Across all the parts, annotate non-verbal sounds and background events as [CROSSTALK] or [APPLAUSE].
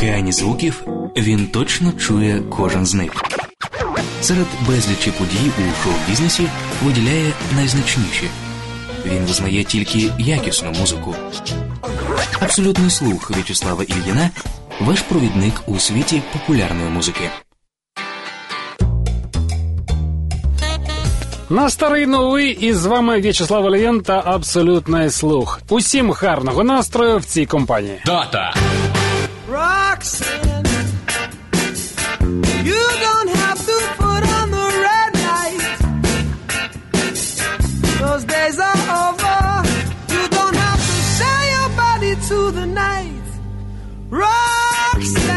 океані звуків він точно чує кожен з них. Серед безлічі подій у шоу-бізнесі виділяє найзначніші. Він визнає тільки якісну музику. Абсолютний слух В'ячеслава Ільїна ваш провідник у світі популярної музики. На старий новий і з вами В'ячеслав Олієн та абсолютний слух. Усім гарного настрою в цій компанії. Дата. Roxanne, you don't have to put on the red light. Those days are over. You don't have to sell your body to the night. Roxanne,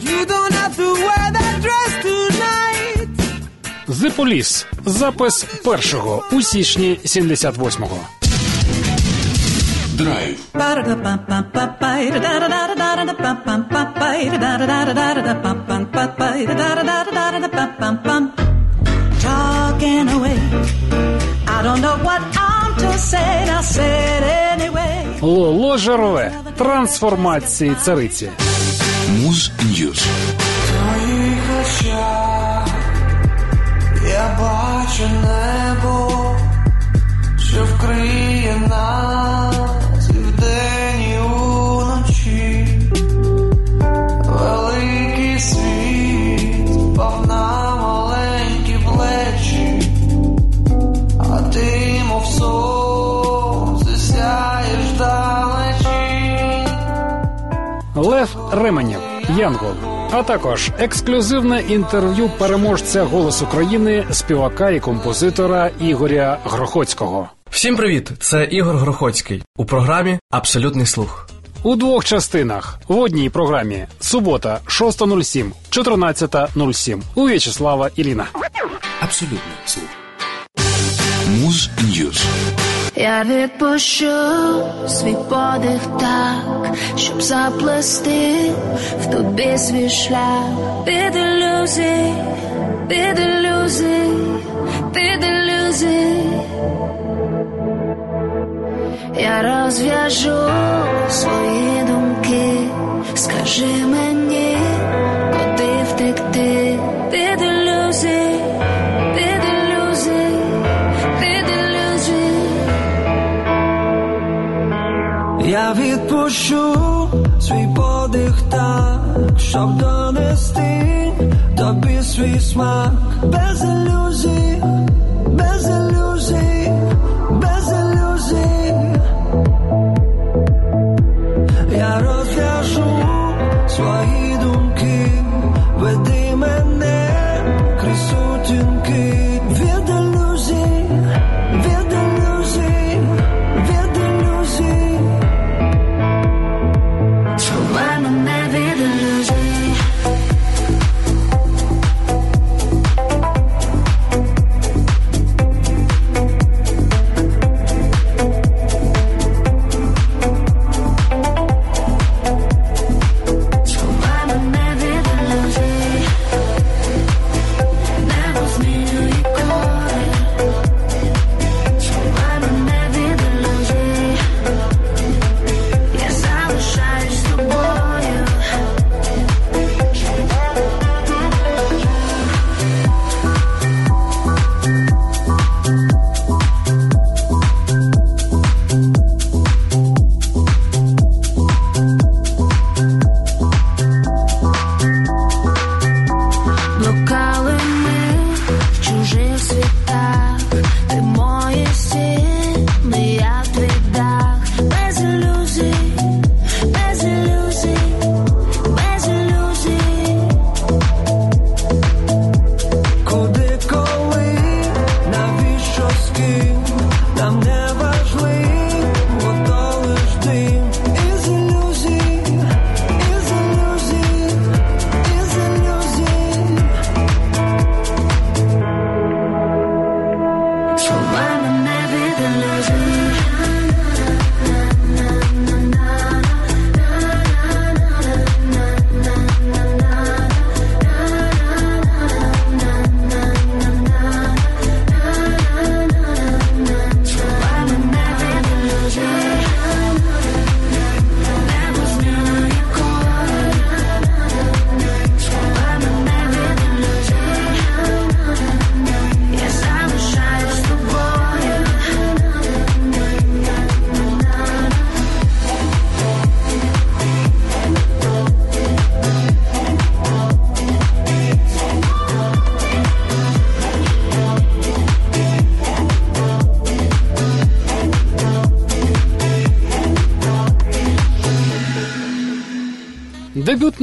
you don't have to wear that dress tonight. The Police. Запис першого у січні 78-го. Драйв. Talking away. I don't know what I'm to say. I said anyway. Лоло Жерове. Трансформації цариці. Муз Ньюз. твоїх очах я бачу небо, що вкриє нас Янгол. А також ексклюзивне інтерв'ю переможця «Голос України, співака і композитора Ігоря Грохоцького. Всім привіт! Це Ігор Грохоцький у програмі Абсолютний слух. У двох частинах в одній програмі субота 6.07, 14.07 у В'ячеслава Іліна. Абсолютний слух. Муз Ньюз. Я відпущу свій подих так, щоб заплести в тобі свій шлях. Під ілюзій, під ілюзій, під ілюзій. Я розв'яжу свої думки, скажи мені, куди втекти? Під ілюзій, відпущу свій подих так, щоб донести тобі свій смак без ілюзій, без ілюзій, без ілюзій.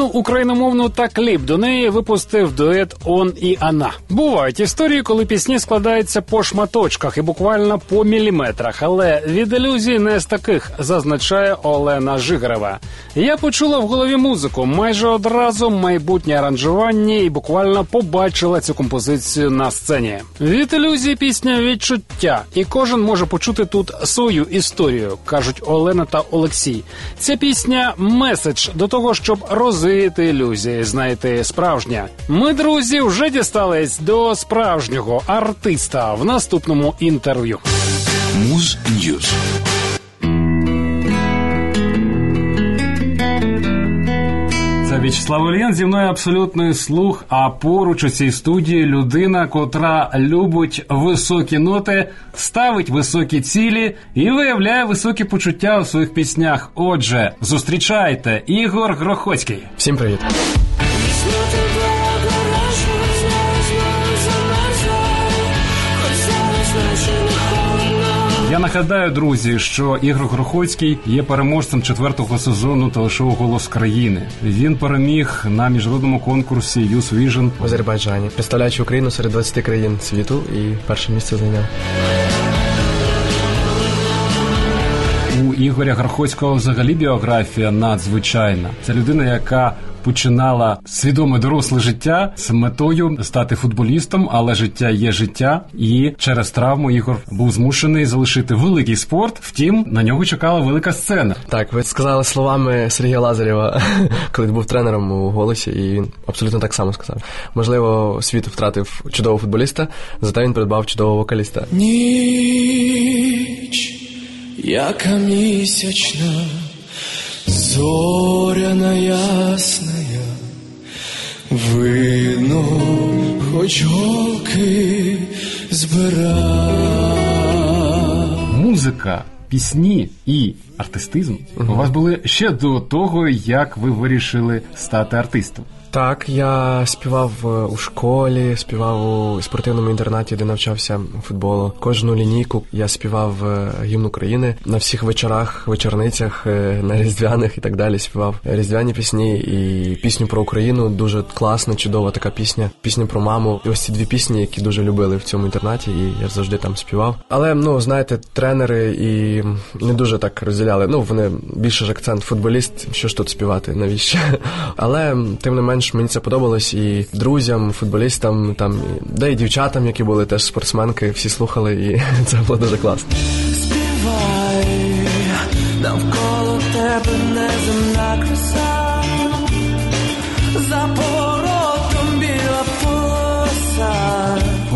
Дебютну україномовну та кліп до неї випустив дует Он і Ана. Бувають історії, коли пісні складаються по шматочках і буквально по міліметрах, але від ілюзій не з таких, зазначає Олена Жигарева. Я почула в голові музику майже одразу майбутнє аранжування і буквально побачила цю композицію на сцені. Від ілюзії пісня відчуття, і кожен може почути тут свою історію, кажуть Олена та Олексій. Ця пісня меседж до того, щоб розвіяти ілюзії, знаєте, справжня. Ми, друзі, вже дістались до справжнього артиста в наступному інтерв'ю. Муз News. Це В'ячеслав Ільян, зі мною абсолютний слух. А поруч у цій студії людина, котра любить високі ноти, ставить високі цілі і виявляє високі почуття у своїх піснях. Отже, зустрічайте Ігор Грохоцький. Всім привіт. Я нагадаю, друзі, що Ігор Грохоцький є переможцем четвертого сезону телешоу Голос країни. Він переміг на міжнародному конкурсі Youth Vision В Азербайджані, представляючи Україну серед 20 країн світу і перше місце зайняв. У Ігоря Гархоцького взагалі біографія надзвичайна. Це людина, яка починала свідоме доросле життя з метою стати футболістом, але життя є життя, і через травму Ігор був змушений залишити великий спорт. Втім, на нього чекала велика сцена. Так, ви сказали словами Сергія Лазарєва, [LAUGHS] коли був тренером у голосі, і він абсолютно так само сказав. Можливо, світ втратив чудового футболіста, зате він придбав чудового вокаліста. Ніч, яка місячна, зоряна ясная, видно, хоч голки збира. Музика, пісні і артистизм у вас були ще до того, як ви вирішили стати артистом. Так, я співав е, у школі, співав у спортивному інтернаті, де навчався футболу. Кожну лінійку я співав е, гімн України на всіх вечорах, вечорницях, е, на різдвяних і так далі. Співав різдвяні пісні і пісню про Україну. Дуже класна, чудова така пісня. Пісня про маму. І ось ці дві пісні, які дуже любили в цьому інтернаті, і я завжди там співав. Але ну знаєте, тренери і не дуже так розділяли. Ну вони більше ж акцент футболіст. Що ж тут співати? Навіщо? [LAUGHS] Але тим не менш мені це подобалось і друзям, футболістам, там де і дівчатам, які були теж спортсменки, всі слухали, і [LAUGHS] це було дуже класно. Співай,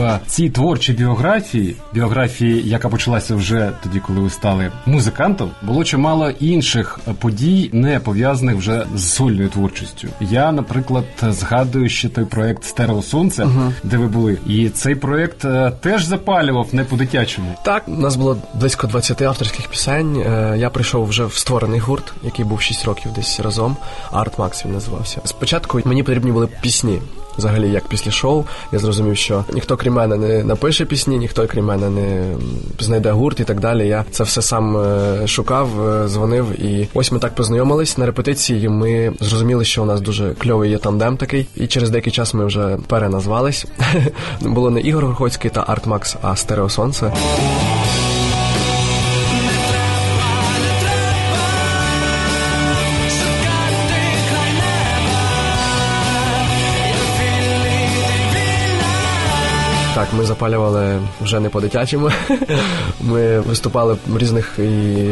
В цій творчій біографії, біографії, яка почалася вже тоді, коли ви стали музикантом, було чимало інших подій, не пов'язаних вже з сольною творчістю. Я, наприклад, згадую ще той проект Стерео Сонце, де ви були, і цей проект е, теж запалював не по-дитячому. Так, у нас було близько 20 авторських пісень. Е, Я прийшов вже в створений гурт, який був 6 років десь разом. Арт Макс він називався. Спочатку мені потрібні були пісні. Взагалі, як після шоу, я зрозумів, що ніхто крім мене не напише пісні, ніхто крім мене не знайде гурт і так далі. Я це все сам е, шукав, е, дзвонив, і ось ми так познайомились на репетиції. Ми зрозуміли, що у нас дуже кльовий є тандем такий, і через деякий час ми вже переназвались. [LAUGHS] Було не Ігор Горходський та Арт Макс, а Стерео Сонце. Так, ми запалювали вже не по-дитячому. [LAUGHS] Ми виступали в різних і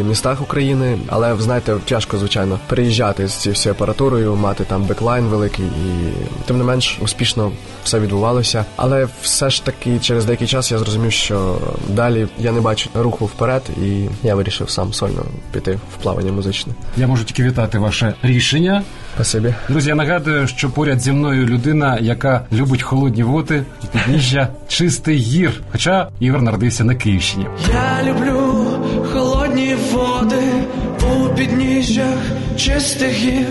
містах України, але знаєте, тяжко, звичайно, переїжджати з цією всією апаратурою, мати там беклайн великий, і тим не менш успішно все відбувалося. Але все ж таки через деякий час я зрозумів, що далі я не бачу руху вперед, і я вирішив сам сольно піти в плавання музичне. Я можу тільки вітати ваше рішення. Спасибі. Друзі, я нагадую, що поряд зі мною людина, яка любить холодні води і підніжжя чистий гір. Хоча Ігор народився на Київщині. Я люблю холодні води у підніжжях чистих гір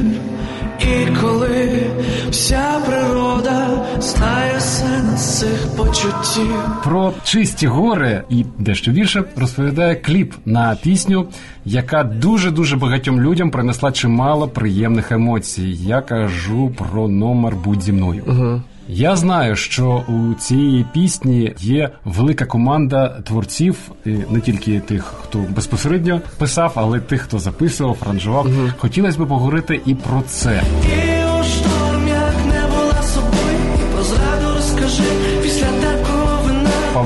І коли вся природа знає сенс цих почуттів. Про чисті гори і дещо більше розповідає кліп на пісню, яка дуже дуже багатьом людям принесла чимало приємних емоцій. Я кажу про номер будь зі мною. Угу. Я знаю, що у цієї пісні є велика команда творців, не тільки тих, хто безпосередньо писав, але тих, хто записував, аранжував. Хотілося б поговорити і про це.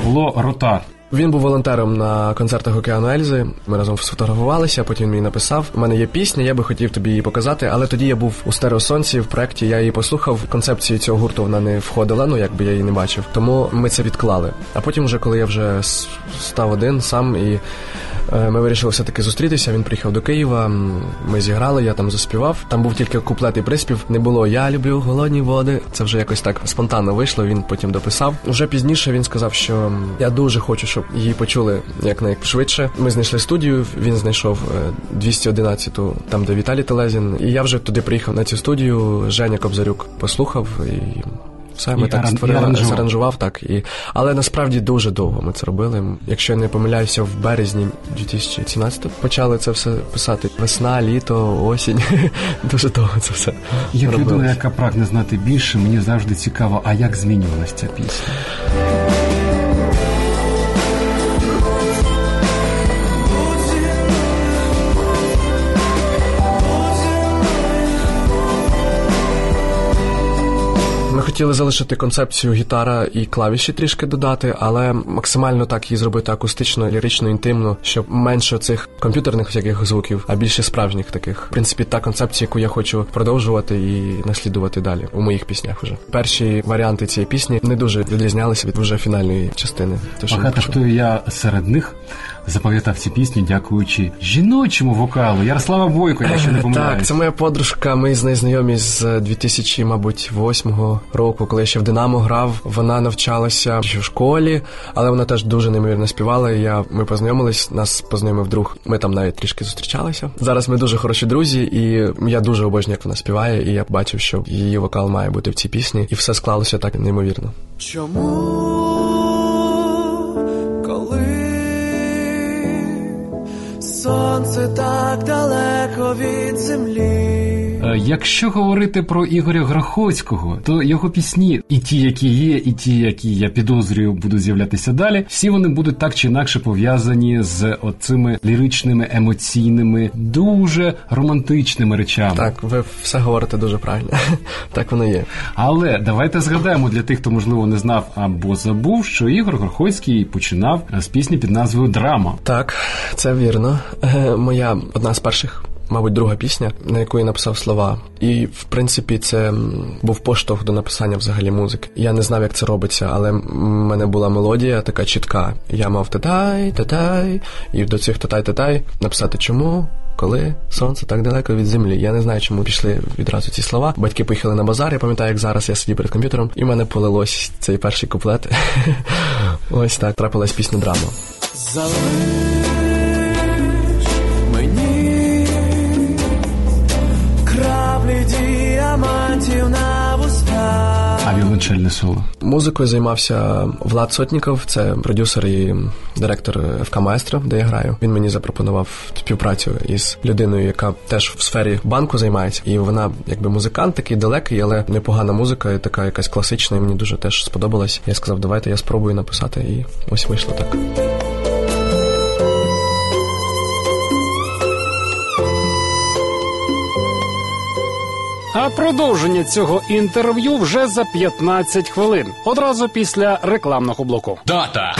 Павло Ротар. Він був волонтером на концертах Океану Ельзи. Ми разом сфотографувалися. Потім він мені написав: У мене є пісня, я би хотів тобі її показати. Але тоді я був у стереосонці в проєкті. Я її послухав. Концепції цього гурту вона не входила. Ну якби я її не бачив. Тому ми це відклали. А потім, вже коли я вже став один сам і. Е, Ми вирішили все-таки зустрітися. Він приїхав до Києва. Ми зіграли, я там заспівав. Там був тільки куплет і приспів. Не було Я люблю голодні води. Це вже якось так спонтанно вийшло. Він потім дописав. Уже пізніше він сказав, що я дуже хочу, щоб її почули якнайшвидше. Ми знайшли студію. Він знайшов е, 211-ту, там де Віталій Телезін. І я вже туди приїхав на цю студію. Женя Кобзарюк послухав і. Все, ми І так аранжував. заранжував так. І... Але насправді дуже довго ми це робили. Якщо я не помиляюся, в березні 2017 почали це все писати. Весна, літо, осінь. [LAUGHS] дуже довго це все. Як робилось. людина, яка прагне знати більше, мені завжди цікаво, а як змінювалася ця пісня? Ми хотіли залишити концепцію гітара і клавіші трішки додати, але максимально так її зробити акустично, лірично, інтимно, щоб менше цих комп'ютерних всяких звуків, а більше справжніх таких. В принципі, та концепція, яку я хочу продовжувати і наслідувати далі у моїх піснях. Вже перші варіанти цієї пісні не дуже відрізнялися від вже фінальної частини. Що Багато хто я серед них запам'ятав ці пісні, дякуючи жіночому вокалу Ярослава Бойко, якщо не помиляюсь. Так, це моя подружка. Ми з нею знайомі з 2000, мабуть, 8 року, коли я ще в Динамо грав. Вона навчалася в школі, але вона теж дуже неймовірно співала. Я ми познайомились, нас познайомив друг. Ми там навіть трішки зустрічалися. Зараз ми дуже хороші друзі, і я дуже обожнюю, як вона співає. І я бачив, що її вокал має бути в цій пісні, і все склалося так неймовірно. Чому, сонце так далеко від землі? Якщо говорити про Ігоря Грохоцького, то його пісні, і ті, які є, і ті, які я підозрюю, будуть з'являтися далі, всі вони будуть так чи інакше пов'язані з оцими ліричними, емоційними, дуже романтичними речами. Так, ви все говорите дуже правильно. [LAUGHS] так воно є. Але давайте згадаємо для тих, хто можливо не знав або забув, що Ігор Горхоцький починав з пісні під назвою Драма. Так, це вірно. Е, Моя одна з перших. Мабуть, друга пісня, на яку я написав слова, і в принципі це був поштовх до написання взагалі музики. Я не знав, як це робиться, але в мене була мелодія така чітка. Я мав татай, татай, і до цих татай, татай написати чому. Коли сонце так далеко від землі, я не знаю, чому пішли відразу ці слова. Батьки поїхали на базар. Я пам'ятаю, як зараз я сидів перед комп'ютером, і в мене полилось цей перший куплет. [LAUGHS] Ось так трапилась пісня драма. Віолончельне соло. Музикою займався Влад Сотніков, це продюсер і директор ФК Маестро, де я граю. Він мені запропонував співпрацю із людиною, яка теж в сфері банку займається. І вона, якби музикант, такий далекий, але непогана музика, і така якась класична, і мені дуже теж сподобалась. Я сказав, давайте я спробую написати, і ось вийшло так. А продовження цього інтерв'ю вже за 15 хвилин, одразу після рекламного блоку. Дата.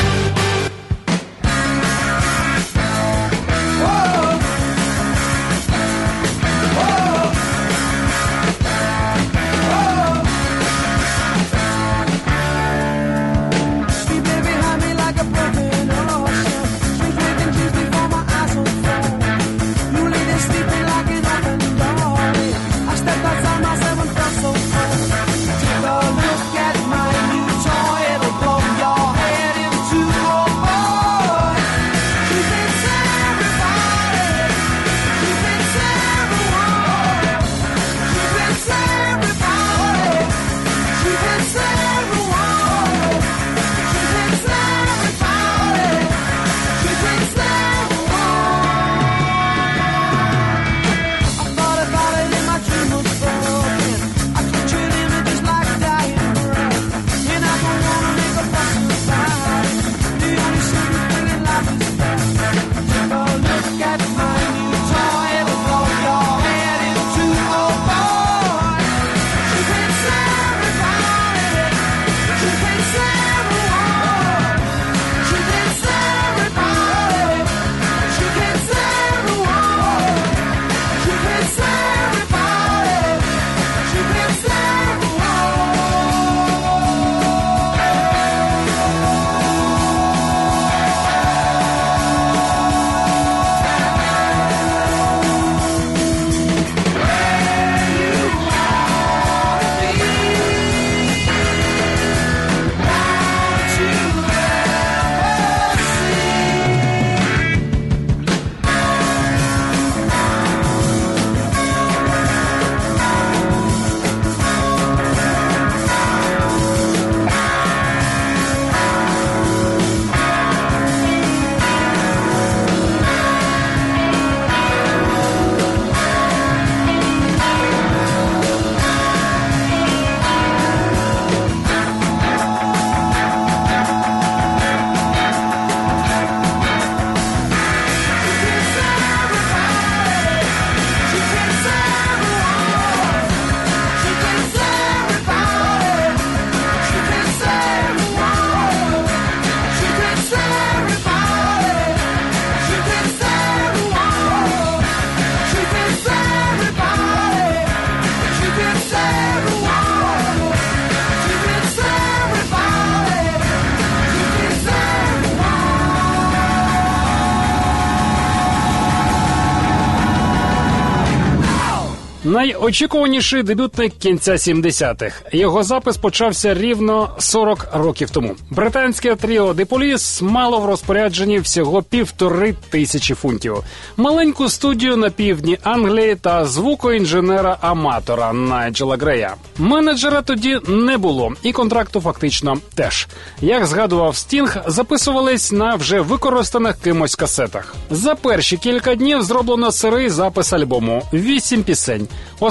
no hay Найочікуваніший дебютник кінця 70-х. Його запис почався рівно 40 років тому. Британське тріо «The Police» мало в розпорядженні всього півтори тисячі фунтів. Маленьку студію на півдні Англії та звукоінженера-аматора Найджела Грея. Менеджера тоді не було, і контракту фактично теж. Як згадував Стінг, записувались на вже використаних кимось касетах. За перші кілька днів зроблено сирий запис альбому. Вісім пісень.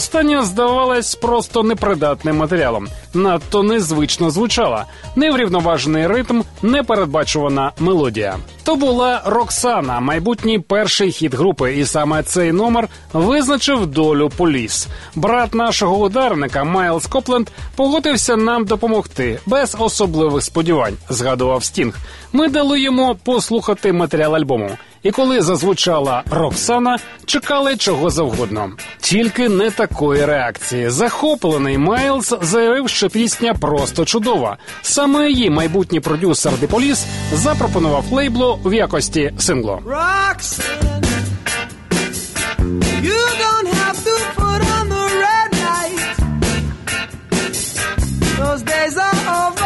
Остання здавалась просто непридатним матеріалом. Надто незвично звучала. Неврівноважений ритм, непередбачувана мелодія. То була Роксана, майбутній перший хіт групи, і саме цей номер визначив долю поліс. Брат нашого ударника Майлз Копленд погодився нам допомогти без особливих сподівань. Згадував Стінг. Ми дали йому послухати матеріал альбому. І коли зазвучала Роксана, чекали чого завгодно. Тільки не такої реакції. Захоплений Майлз заявив, що пісня просто чудова. Саме її майбутній продюсер Police запропонував лейблу в якості light. Those days are over.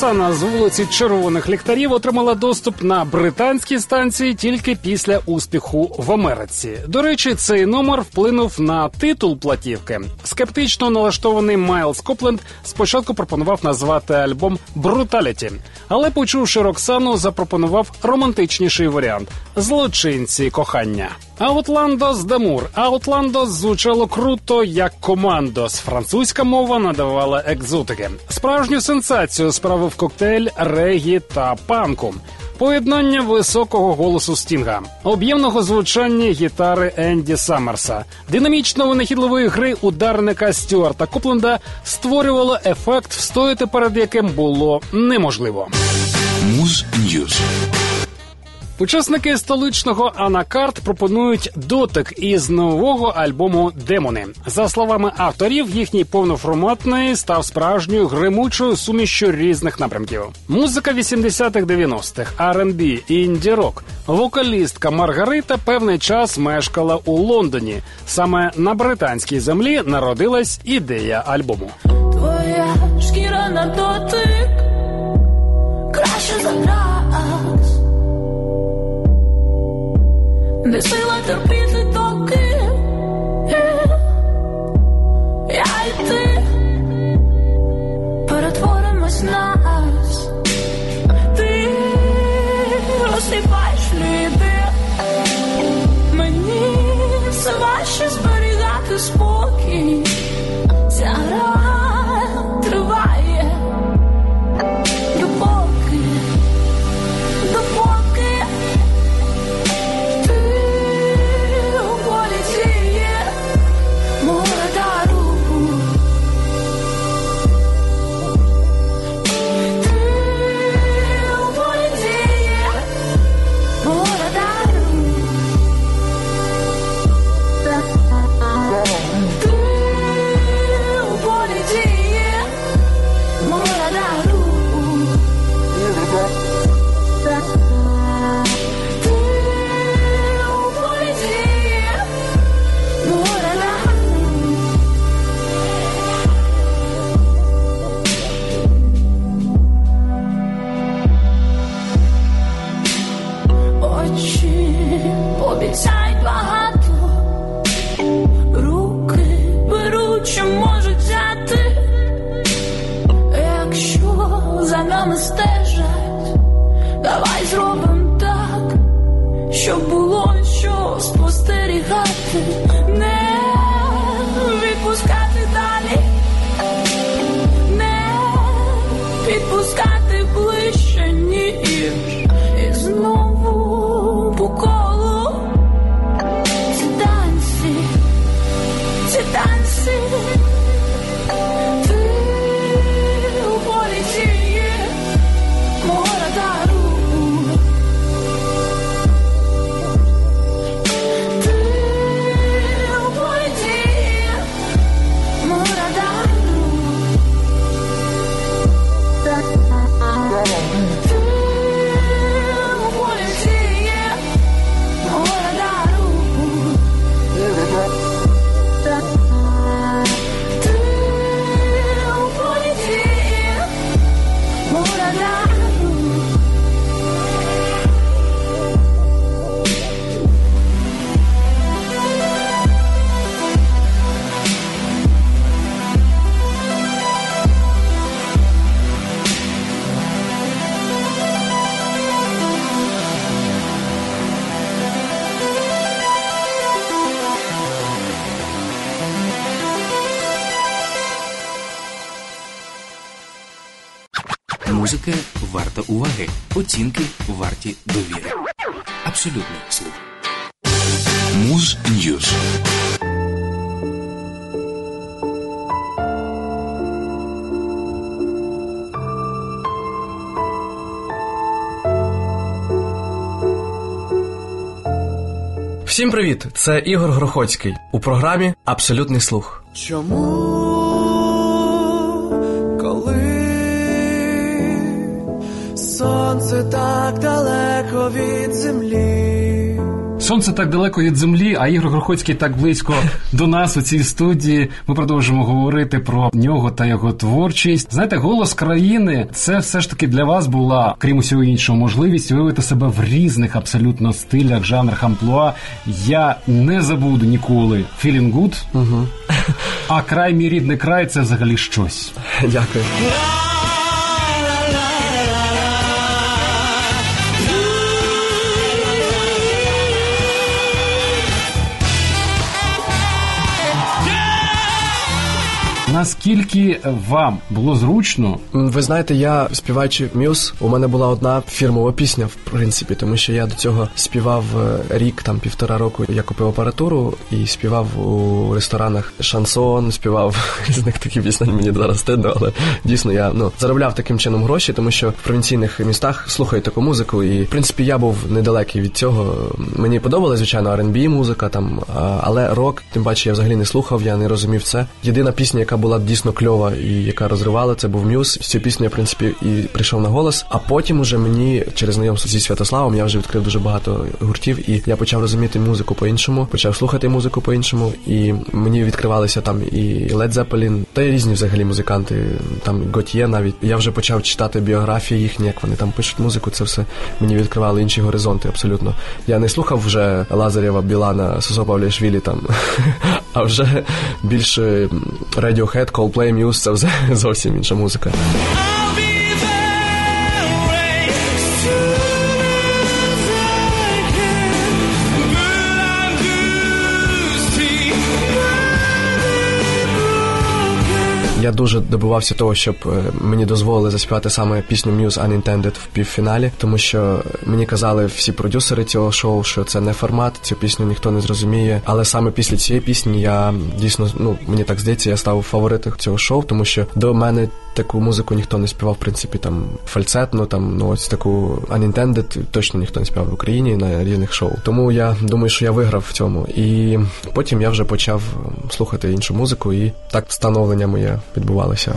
Роксана з вулиці Червоних ліхтарів отримала доступ на британські станції тільки після успіху в Америці. До речі, цей номер вплинув на титул платівки. Скептично налаштований Майлз Копленд спочатку пропонував назвати альбом Brutality, але почувши Роксану, запропонував романтичніший варіант злочинці кохання. Outlandos d'Amour. Outlandos звучало круто як командос. Французька мова надавала екзотики. Справжню сенсацію справив коктейль регі та панку. Поєднання високого голосу Стінга, об'ємного звучання гітари Енді Саммерса, динамічно-винахідливої гри ударника Стюарта Копленда створювало ефект, встояти перед яким було неможливо. Муз News. Учасники столичного Анакарт пропонують дотик із нового альбому Демони. За словами авторів, їхній повноформатний став справжньою гримучою сумішчю різних напрямків. Музика 80-х 90-х, R&B, інді-рок. Вокалістка Маргарита певний час мешкала у Лондоні. Саме на британській землі народилась ідея альбому. Твоя шкіра на дотик Не сила терпіти доки. Я й ти. Перетворимось на оцінки варті довіри. Абсолютний слух. Муз Ньюз. Всім привіт! Це Ігор Грохоцький у програмі Абсолютний слух. Чому, сонце так далеко від землі? Сонце так далеко від землі, а Ігор Грохоцький так близько до нас у цій студії. Ми продовжимо говорити про нього та його творчість. Знаєте, голос країни це все ж таки для вас була, крім усього іншого, можливість виявити себе в різних абсолютно стилях, жанрах амплуа. Я не забуду ніколи «Feeling good», угу. а край мій рідний край це взагалі щось. Дякую. Наскільки вам було зручно Ви знаєте, я співаючи Мюз, у мене була одна фірмова пісня, в принципі, тому що я до цього співав е, рік, там півтора року. Я купив апаратуру і співав у ресторанах шансон, співав [LAUGHS] різних таких пісень. Мені зараз стидно, але дійсно я ну заробляв таким чином гроші, тому що в провінційних містах слухають таку музику. І в принципі я був недалекий від цього. Мені подобалась, звичайно, R&B музика там, але рок, тим паче, я взагалі не слухав, я не розумів це. Єдина пісня, яка була дійсно кльова і яка розривала, це був М'юз. З цією піснею, я, в принципі, і прийшов на голос. А потім уже мені через знайомство зі Святославом я вже відкрив дуже багато гуртів, і я почав розуміти музику по-іншому, почав слухати музику по-іншому, і мені відкривалися там і Led Zeppelin, та й різні взагалі музиканти, там Готьє навіть. Я вже почав читати біографії їхні, як вони там пишуть музику. Це все мені відкривало інші горизонти. Абсолютно. Я не слухав вже Лазарєва, Білана, Сосо Павлішвілі там, [LAUGHS] а вже більше Radiohead, Coldplay, Muse, це зовсім інша музика. Я дуже добивався того, щоб е, мені дозволили заспівати саме пісню Muse Unintended в півфіналі, тому що мені казали всі продюсери цього шоу, що це не формат, цю пісню ніхто не зрозуміє. Але саме після цієї пісні я дійсно ну мені так здається, я став фаворитом цього шоу, тому що до мене таку музику ніхто не співав, в принципі, там фальцетно, там ну ось таку Unintended точно ніхто не співав в Україні на різних шоу. Тому я думаю, що я виграв в цьому. І потім я вже почав ем, слухати іншу музику, і так встановлення моє відбувалося.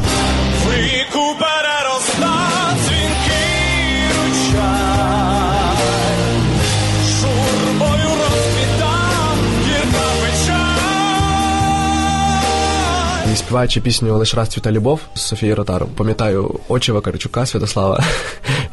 Печаль. Пісню Лиш раз цвіта любов Софії Ротару, пам'ятаю очі Вакарчука Святослава,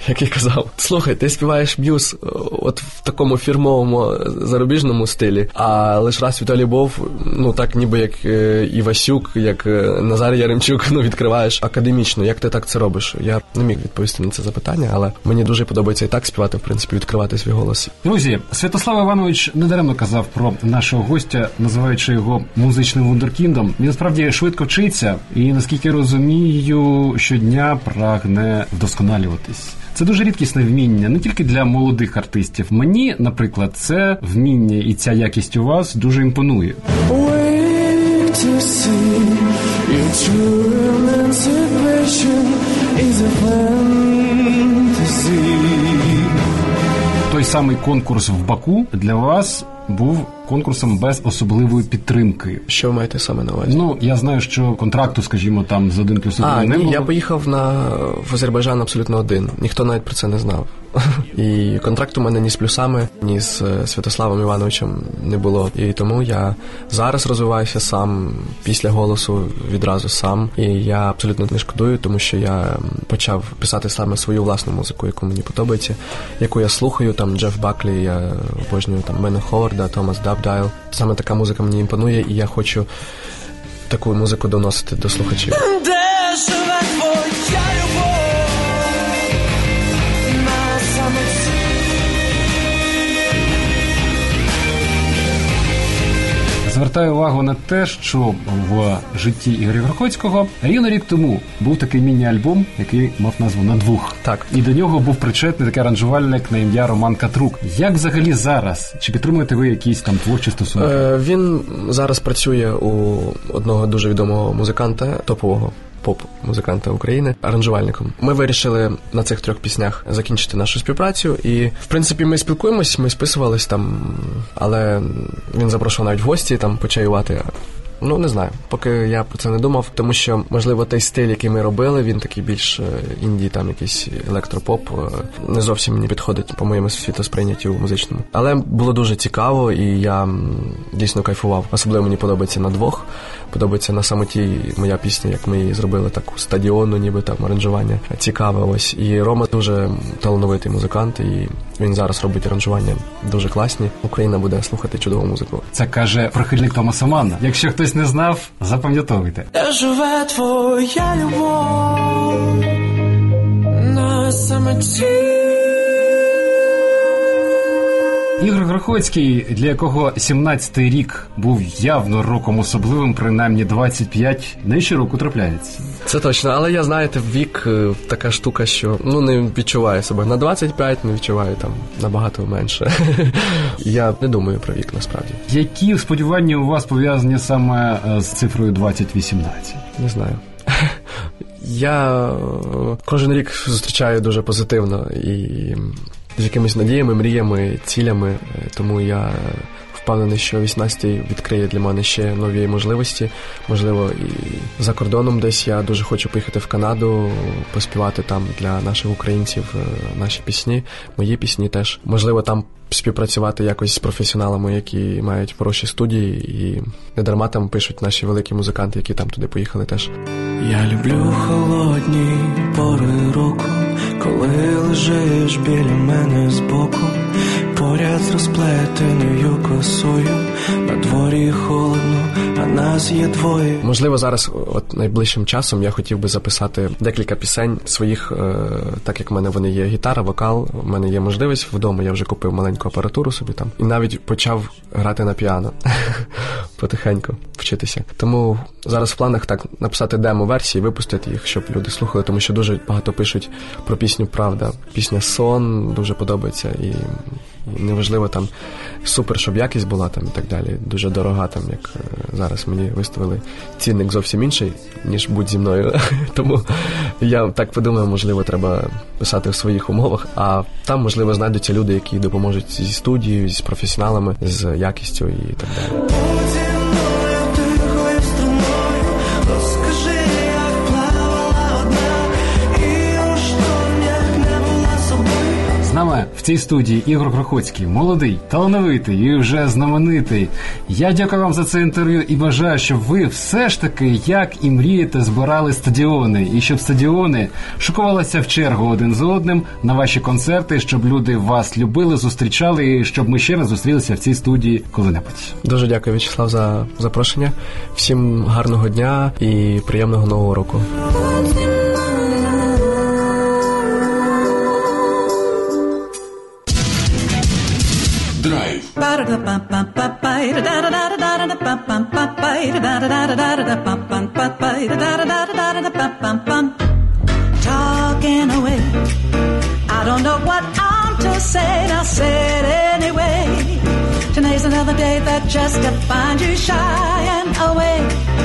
який казав: Слухай, ти співаєш б'юз е, от в такому фірмовому е, зарубіжному стилі, а лиш раз цвіта любов, ну так ніби як е, Івасюк, як Назар Яремчук, [LAUGHS] ну відкриваєш академічно. Як ти так це робиш? Я не міг відповісти на це запитання, але мені дуже подобається і так співати, в принципі, відкривати свій голос. Друзі, Святослав Іванович недаремно казав про нашого гостя, називаючи його музичним вундеркіндом. Він справді швидко вчиться, і наскільки я розумію, щодня прагне вдосконалюватись. Це дуже рідкісне вміння не тільки для молодих артистів. Мені, наприклад, це вміння і ця якість у вас дуже імпонує. Your true emancipation is a fantasy. Самий конкурс в Баку для вас був конкурсом без особливої підтримки. Що ви маєте саме на увазі? Ну я знаю, що контракту, скажімо, там з один плюс один не ні, було. я поїхав на в Азербайджан абсолютно один. Ніхто навіть про це не знав. І контракту у мене ні з плюсами, ні з е, Святославом Івановичем не було. І тому я зараз розвиваюся сам після голосу відразу сам. І я абсолютно не шкодую, тому що я почав писати саме свою власну музику, яку мені подобається, яку я слухаю. Там Джеф Баклі, я обожнюю там Мена Ховарда, Томас Дабдайл. Саме така музика мені імпонує, і я хочу таку музику доносити до слухачів. Звертаю увагу на те, що в житті Ігоря Верхоцького рівно рік тому був такий міні-альбом, який мав назву на двох. Так. І до нього був причетний такий аранжувальник на ім'я Роман Катрук. Як взагалі зараз? Чи підтримуєте ви якісь там творчі стосунки? Е, він зараз працює у одного дуже відомого музиканта, топового поп-музиканта України, аранжувальником. Ми вирішили на цих трьох піснях закінчити нашу співпрацю. І в принципі ми спілкуємось, ми списувались там, але він запрошував навіть в гості там почаювати. Ну не знаю, поки я про це не думав, тому що можливо той стиль, який ми робили, він такий більш е, інді, там якийсь електропоп, е, не зовсім мені підходить по моєму світосприйнятті у музичному. Але було дуже цікаво, і я дійсно кайфував. Особливо мені подобається на двох. Подобається на самоті моя пісня, як ми її зробили таку стадіонну, ніби там аранжування. Цікаве ось. І Рома дуже талановитий музикант, і він зараз робить аранжування дуже класні. Україна буде слухати чудову музику. Це каже прихильник Томаса Манна. Якщо хтось не знав, запам'ятовуйте. Де живе твоя любов на самоті? Ігор Грохоцький, для якого 17-й рік був явно роком особливим, принаймні 25, не щороку трапляється. Це точно, але я знаєте, вік е, така штука, що ну не відчуваю себе на 25, не відчуваю там набагато менше. [LAUGHS] я не думаю про вік насправді. Які сподівання у вас пов'язані саме е, з цифрою 2018? Не знаю. [LAUGHS] Я е, кожен рік зустрічаю дуже позитивно і з якимись надіями, мріями, цілями. Е, Тому я впевнений, що 18-й відкриє для мене ще нові можливості. Можливо, і за кордоном десь я дуже хочу поїхати в Канаду, поспівати там для наших українців е, наші пісні, мої пісні теж. Можливо, там співпрацювати якось з професіоналами, які мають хороші студії, і не дарма там пишуть наші великі музиканти, які там туди поїхали теж. Я люблю холодні пори року, коли лежиш біля мене збоку, поряд з розплетеною косою, на дворі холодно, а нас є двоє. Можливо, зараз, от найближчим часом, я хотів би записати декілька пісень своїх, е, так як в мене вони є гітара, вокал, в мене є можливість вдома. Я вже купив маленьку апаратуру собі там і навіть почав грати на піано [LAUGHS] потихеньку вчитися. Тому зараз в планах так написати демо-версії, випустити їх, щоб люди слухали, тому що дуже багато пишуть про пісню Правда. Пісня Сон дуже подобається і. Неважливо там супер, щоб якість була там і так далі. Дуже дорога, там як е, зараз мені виставили цінник зовсім інший, ніж будь зі мною. [LAUGHS] Тому я так подумав, можливо, треба писати в своїх умовах. А там, можливо, знайдуться люди, які допоможуть зі студією, з професіоналами, з якістю і так далі. В цій студії Ігор Крохоцький, молодий, талановитий і вже знаменитий. Я дякую вам за це інтерв'ю і бажаю, щоб ви все ж таки, як і мрієте, збирали стадіони, і щоб стадіони шукувалися в чергу один з одним на ваші концерти, щоб люди вас любили, зустрічали, і щоб ми ще раз зустрілися в цій студії коли-небудь. Дуже дякую, В'ячеслав, за запрошення. Всім гарного дня і приємного нового року. Talking away. I don't know what I'm to say. I said anyway. Today's another day that just find you and away.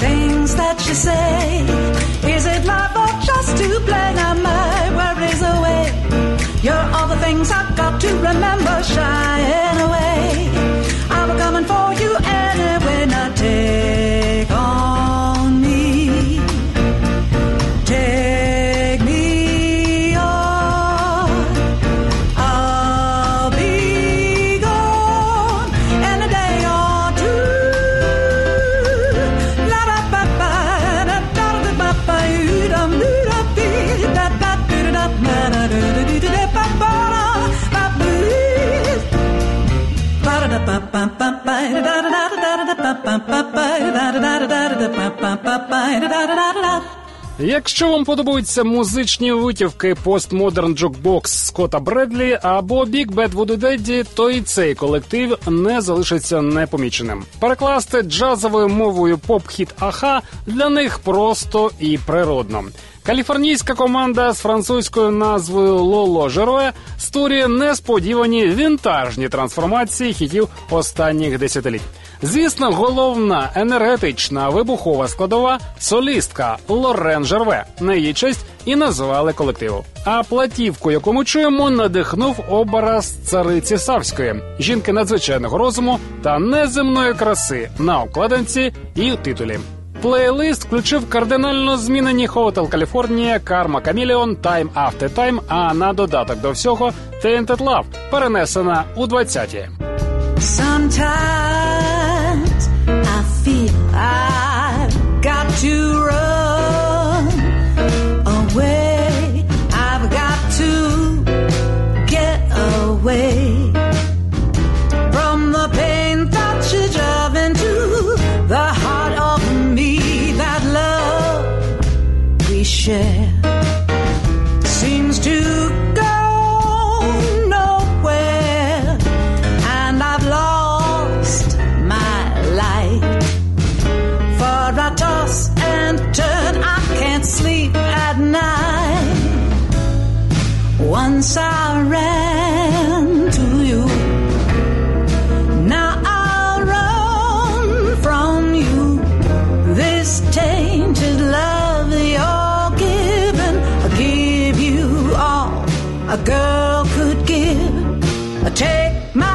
Things that you say, Якщо вам подобаються музичні витівки Postmodern Jukebox Скотта Бредлі або Big Bad Voodoo Daddy, то і цей колектив не залишиться непоміченим. Перекласти джазовою мовою поп-хіт Аха для них просто і природно. Каліфорнійська команда з французькою назвою Лоло Жероя створює несподівані вінтажні трансформації хітів останніх десятиліть. Звісно, головна енергетична вибухова складова солістка Лорен Жерве на її честь і назвали колективу. А платівку, яку ми чуємо, надихнув образ цариці Савської, жінки надзвичайного розуму та неземної краси на обкладинці і у титулі плейлист включив кардинально змінені Hotel California, Karma Chameleon, Time After Time, а на додаток до всього Tainted Love, перенесена у 20-ті. a girl could give. Take my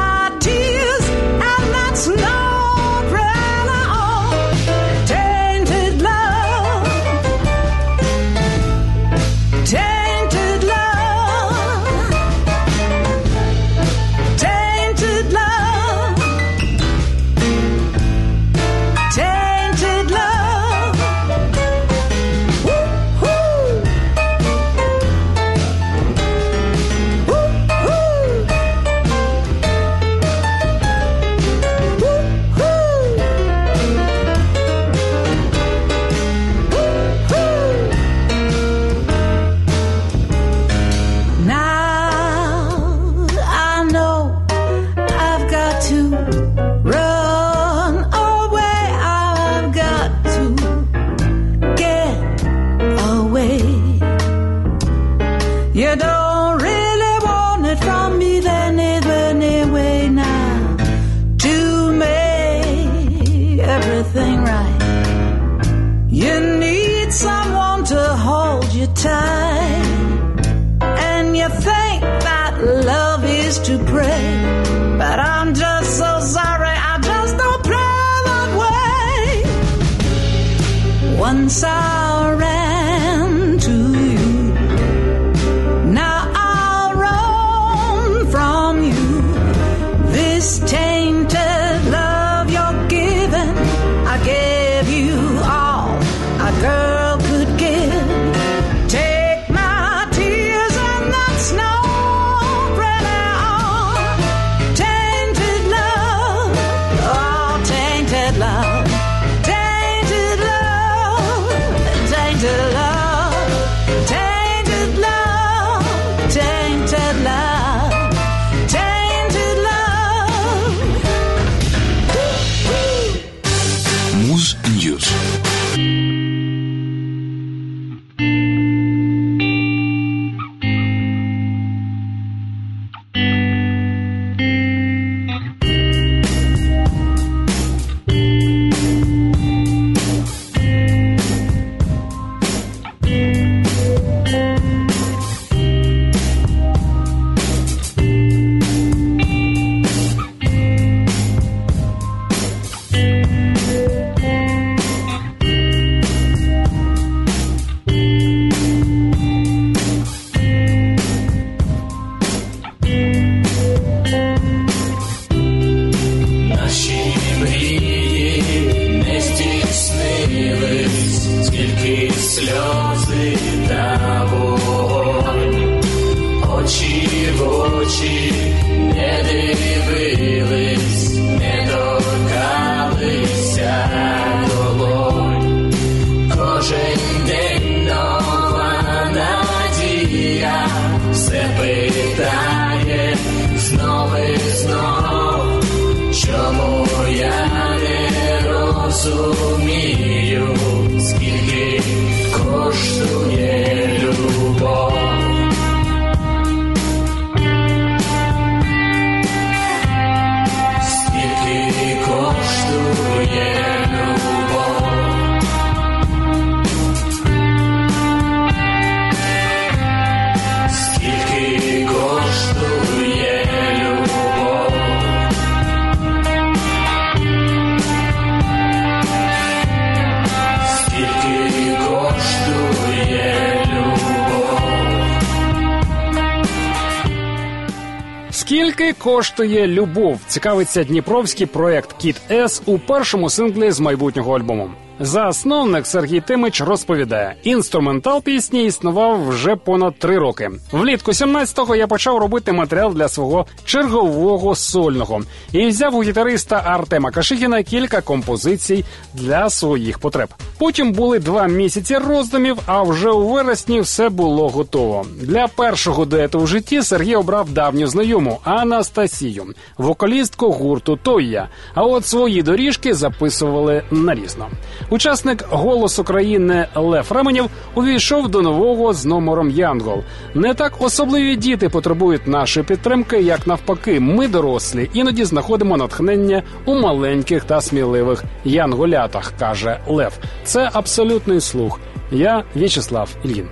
коштує любов? Цікавиться дніпровський проект Кіт С у першому синглі з майбутнього альбому. Засновник Сергій Тимич розповідає: інструментал пісні існував вже понад три роки. Влітку 17-го я почав робити матеріал для свого чергового сольного і взяв у гітариста Артема Кашихіна кілька композицій для своїх потреб. Потім були два місяці роздумів, а вже у вересні все було готово. Для першого дуету в житті Сергій обрав давню знайому Анастасію, вокалістку гурту Тойя. А от свої доріжки записували нарізно. Учасник «Голос України» Лев Ременєв увійшов до нового з номером Янгол. Не так особливі діти потребують нашої підтримки, як навпаки, ми дорослі, іноді знаходимо натхнення у маленьких та сміливих янголятах, каже Лев. Це абсолютний слух. Я В'ячеслав Ільїн.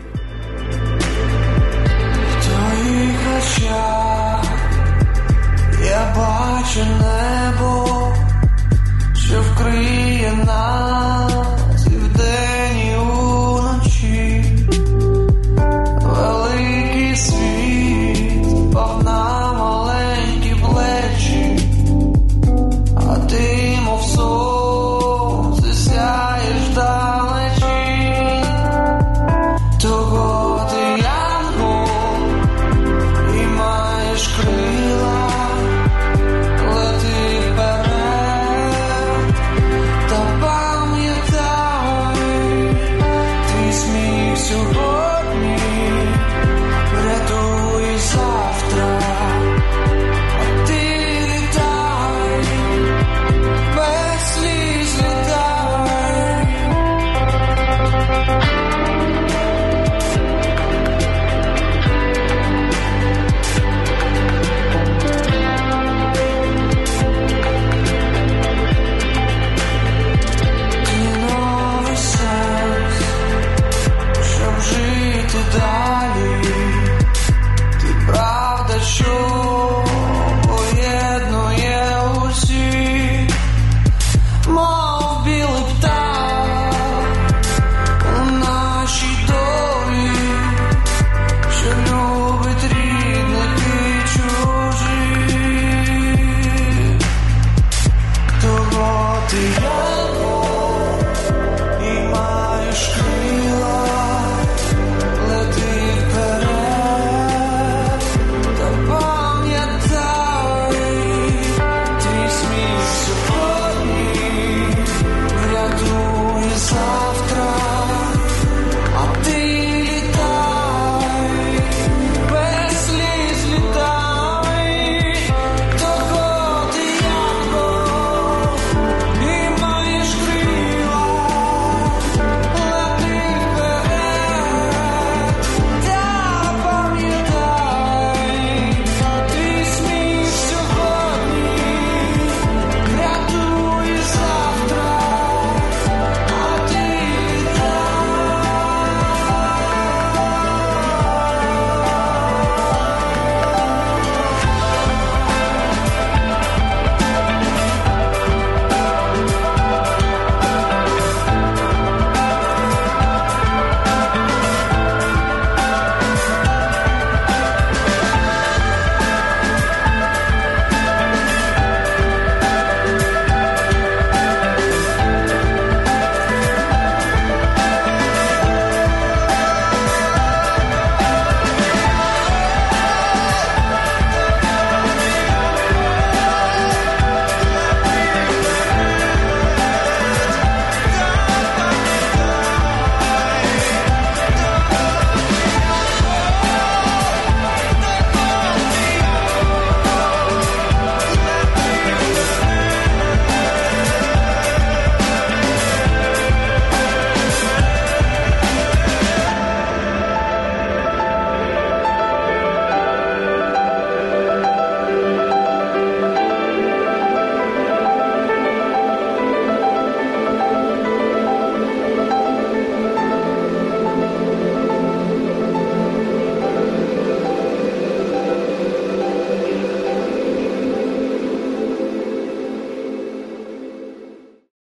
Я бачу небо, що вкриє нас